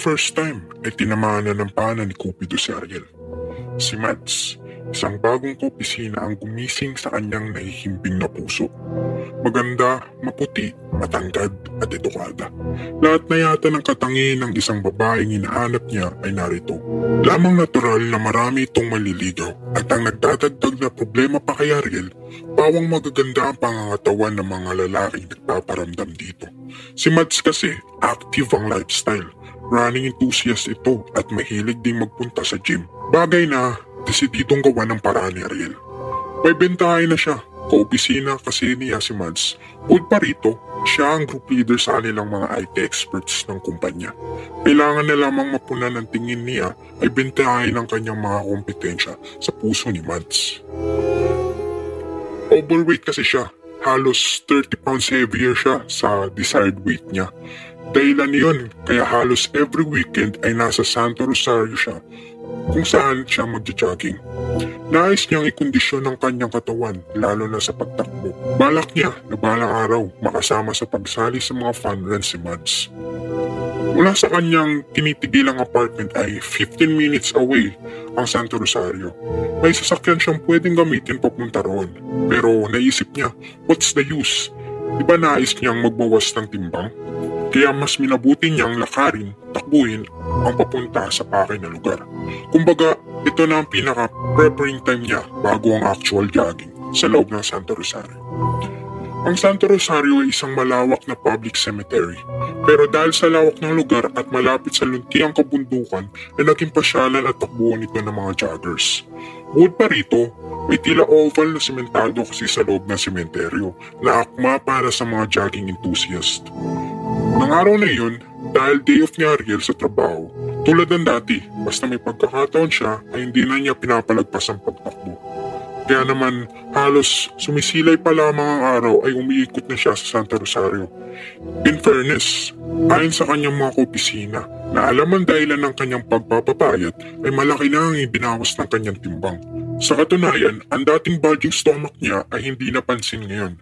First time ay tinamaan na ng pana ni Cupido si Ariel. Si Mads, isang bagong kopisina ang gumising sa kanyang nahihimping na puso. Maganda, maputi, matangkad at edukada. Lahat na yata ng katangi ng isang babaeng hinahanap niya ay narito. Lamang natural na marami itong maliligaw at ang nagdadagdag na problema pa kay Ariel, pawang magaganda ang pangangatawan ng mga lalaking nagpaparamdam dito. Si Mads kasi, active ang lifestyle. Running enthusiast ito at mahilig ding magpunta sa gym. Bagay na desididong gawa ng paraan ni Ariel. May bentahay na siya. Kaopisina kasi niya si Mads. Bukod pa rito, siya ang group leader sa kanilang mga IT experts ng kumpanya. Kailangan na lamang mapunan ng tingin niya ay bentahin ng kanyang mga kompetensya sa puso ni Mads. Overweight kasi siya. Halos 30 pounds heavier siya sa desired weight niya. Dahilan yun, kaya halos every weekend ay nasa Santo Rosario siya kung saan siya magja-jogging. Nais niyang ikondisyon ng kanyang katawan, lalo na sa pagtakbo. Balak niya na balang araw makasama sa pagsali sa mga fun runs si Mads. Mula sa kanyang tinitigilang apartment ay 15 minutes away ang Santo Rosario. May sasakyan siyang pwedeng gamitin papunta roon. Pero naisip niya, what's the use? Di ba nais niyang magbawas ng timbang? Kaya mas minabuti niyang lakarin, takbuhin ang papunta sa pakay na lugar. Kumbaga, ito na ang pinaka-preparing time niya bago ang actual jogging sa loob ng Santo Rosario. Ang Santo Rosario ay isang malawak na public cemetery. Pero dahil sa lawak ng lugar at malapit sa luntiang kabundukan, ay naging pasyalan at takbuhan ito ng mga joggers. Bukod pa rito, may tila oval na sementado kasi sa loob ng sementeryo na akma para sa mga jogging enthusiast. Nang araw na iyon, dahil day off ni Ariel sa trabaho, tulad ng dati, basta may pagkakataon siya ay hindi na niya pinapalagpas ang pagtakbo. Kaya naman halos sumisilay pa lamang ang araw ay umiikot na siya sa Santa Rosario. In fairness, ayon sa kanyang mga kopisina, na alam ang dahilan ng kanyang pagpapapayat ay malaki na ang ibinawas ng kanyang timbang. Sa katunayan, ang dating bulging stomach niya ay hindi napansin ngayon.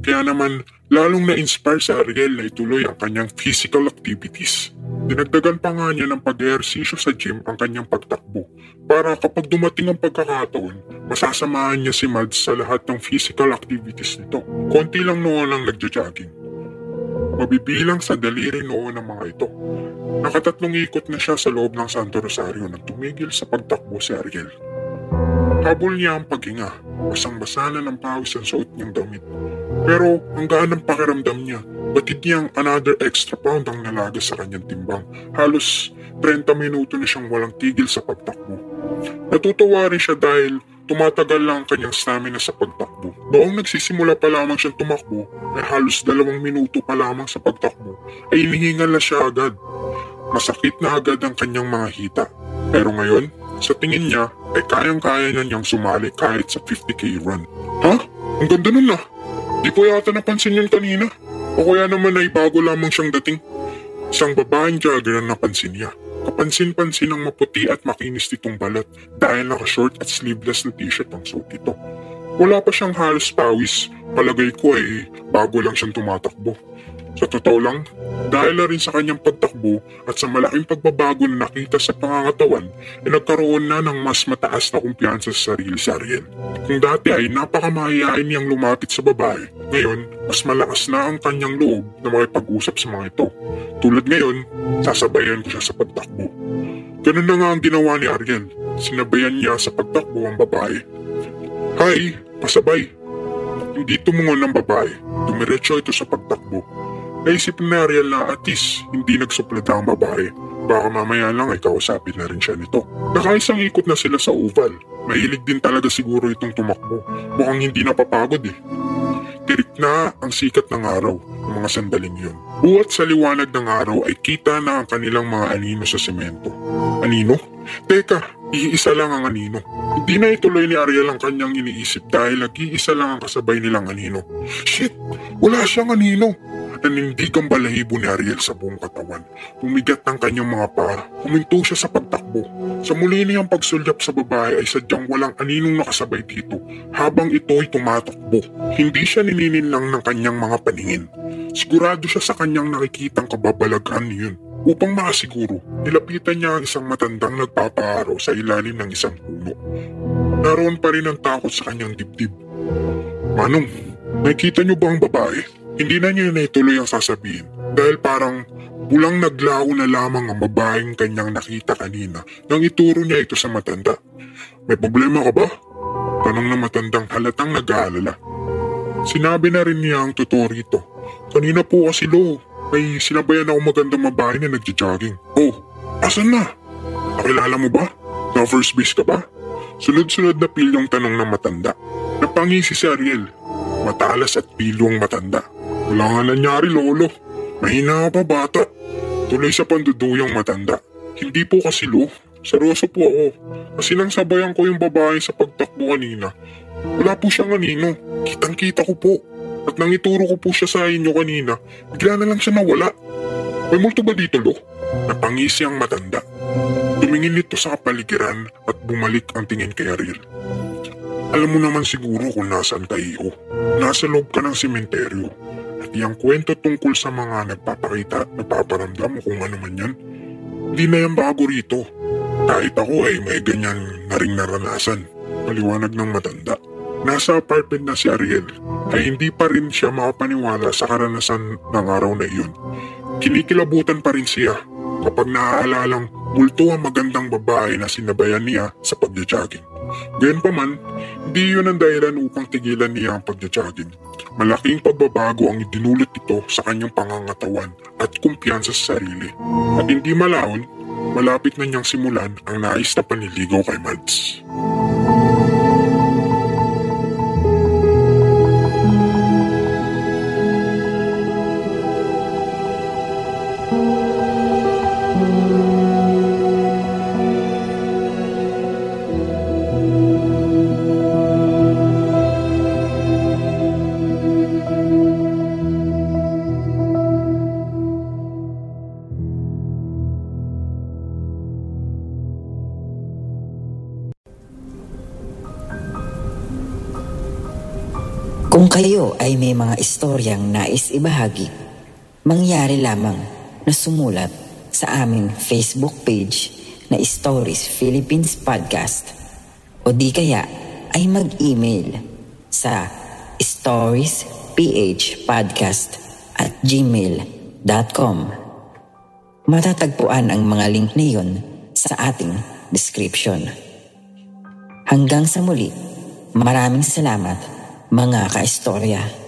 Kaya naman, lalong na-inspire sa Ariel na ituloy ang kanyang physical activities. Dinagdagan pa nga niya ng pag-ehersisyo sa gym ang kanyang pagtakbo para kapag dumating ang pagkakataon, masasamahan niya si Mads sa lahat ng physical activities nito. Konti lang noon ang nagja-jogging. Mabibilang sa daliri noon ang mga ito. Nakatatlong ikot na siya sa loob ng Santo Rosario nang tumigil sa pagtakbo si Ariel. Habol niya ang paghinga, basang-basa na ng pawis ang suot niyang damit. Pero ang gaan ng pakiramdam niya Batid niyang another extra pound ang nalaga sa kanyang timbang. Halos 30 minuto na siyang walang tigil sa pagtakbo. Natutuwa rin siya dahil tumatagal lang ang kanyang stamina sa pagtakbo. Noong nagsisimula pa lamang siyang tumakbo, ay halos dalawang minuto pa lamang sa pagtakbo, ay inihingal na siya agad. Masakit na agad ang kanyang mga hita. Pero ngayon, sa tingin niya, ay kayang-kaya na niyang sumali kahit sa 50k run. Ha? Ang ganda nun ah! Di ko yata napansin yun kanina. O kaya naman ay bago lamang siyang dating. Isang babaeng jogger ang napansin niya. Kapansin-pansin ang maputi at makinis nitong balat dahil naka-short at sleeveless na t-shirt ang suot nito. Wala pa siyang halos pawis. Palagay ko ay bago lang siyang tumatakbo. Sa totoo lang, dahil na rin sa kanyang pagtakbo at sa malaking pagbabago na nakita sa pangangatawan, ay nagkaroon na ng mas mataas na kumpiyansa sa sarili si Ariel. Kung dati ay napakamahihain niyang lumapit sa babae, ngayon mas malakas na ang kanyang loob na makipag-usap sa mga ito. Tulad ngayon, sasabayan ko siya sa pagtakbo. Ganun na nga ang ginawa ni Ariel. Sinabayan niya sa pagtakbo ang babae. Hi, pasabay. Hindi tumungon ng babae. Dumiretso ito sa pagtakbo. Naisip na at least hindi nagsuplada ang babae. Baka mamaya lang ay kausapin na rin siya nito. Nakaisang ikot na sila sa oval. Mahilig din talaga siguro itong tumakbo. Mukhang hindi napapagod eh. Tirik na ang sikat ng araw ng mga sandaling yun. Buwat sa liwanag ng araw ay kita na ang kanilang mga anino sa semento. Anino? Teka, iisa lang ang anino. Hindi na ituloy ni Ariel ang kanyang iniisip dahil nag-iisa lang ang kasabay nilang anino. Shit! Wala siyang anino! Nanindig ang balahibo ni Ariel sa buong katawan. Pumigat ang kanyang mga para. Huminto siya sa pagtakbo. Sa muli niyang pagsulyap sa babae ay sadyang walang aninong nakasabay dito habang ito ay tumatakbo. Hindi siya nininin lang ng kanyang mga paningin. Sigurado siya sa kanyang nakikitang kababalagan niyon. Upang makasiguro, nilapitan niya ang isang matandang nagpapaaraw sa ilalim ng isang puno. Naroon pa rin ang takot sa kanyang dibdib. Manong, nakikita niyo ba ang babae? Hindi na niya naituloy ang sasabihin dahil parang bulang naglaho na lamang ang babaeng kanyang nakita kanina nang ituro niya ito sa matanda. May problema ka ba? Tanong ng matandang halatang nag-aalala. Sinabi na rin niya ang totoo rito. Kanina po kasi lo, may sinabayan ako magandang babae na nagja-jogging. Oh, asan na? Nakilala mo ba? Na first base ka ba? Sunod-sunod na pilyong tanong ng matanda. Napangisi si Ariel. Matalas at pilong matanda. Wala nga nangyari lolo. Mahina pa bata. Tuloy sa panduduyang matanda. Hindi po kasi lo. Seryoso po ako. Kasi nang sabayan ko yung babae sa pagtakbo kanina. Wala po siyang anino. Kitang kita ko po. At nang ituro ko po siya sa inyo kanina, bigla na lang siya nawala. May multo ba dito lo? Napangisi ang matanda. Tumingin nito sa kapaligiran at bumalik ang tingin kay Ariel. Alam mo naman siguro kung nasaan ka. Nasa loob ka ng sementeryo. At iyang kwento tungkol sa mga nagpapakita at napaparamdam kung ano man yan. Hindi na yan bago rito. Kahit ako ay may ganyan na ring naranasan. Paliwanag ng matanda. Nasa apartment na si Ariel ay hindi pa rin siya makapaniwala sa karanasan ng araw na iyon. Kinikilabutan pa rin siya kapag naaalalang multo ang magandang babae na sinabayan niya sa pagja-jogging. Gayunpaman, hindi yun ang dahilan upang tigilan niya ang pagja-jogging. Malaking pagbabago ang idinulot ito sa kanyang pangangatawan at kumpiyansa sa sarili. At hindi malaon, malapit na niyang simulan ang nais na paniligaw kay Mads. Kung kayo ay may mga istoryang nais ibahagi, mangyari lamang na sumulat sa aming Facebook page na Stories Philippines Podcast o di kaya ay mag-email sa storiesphpodcast at gmail.com Matatagpuan ang mga link na iyon sa ating description. Hanggang sa muli, maraming salamat mga kaistorya.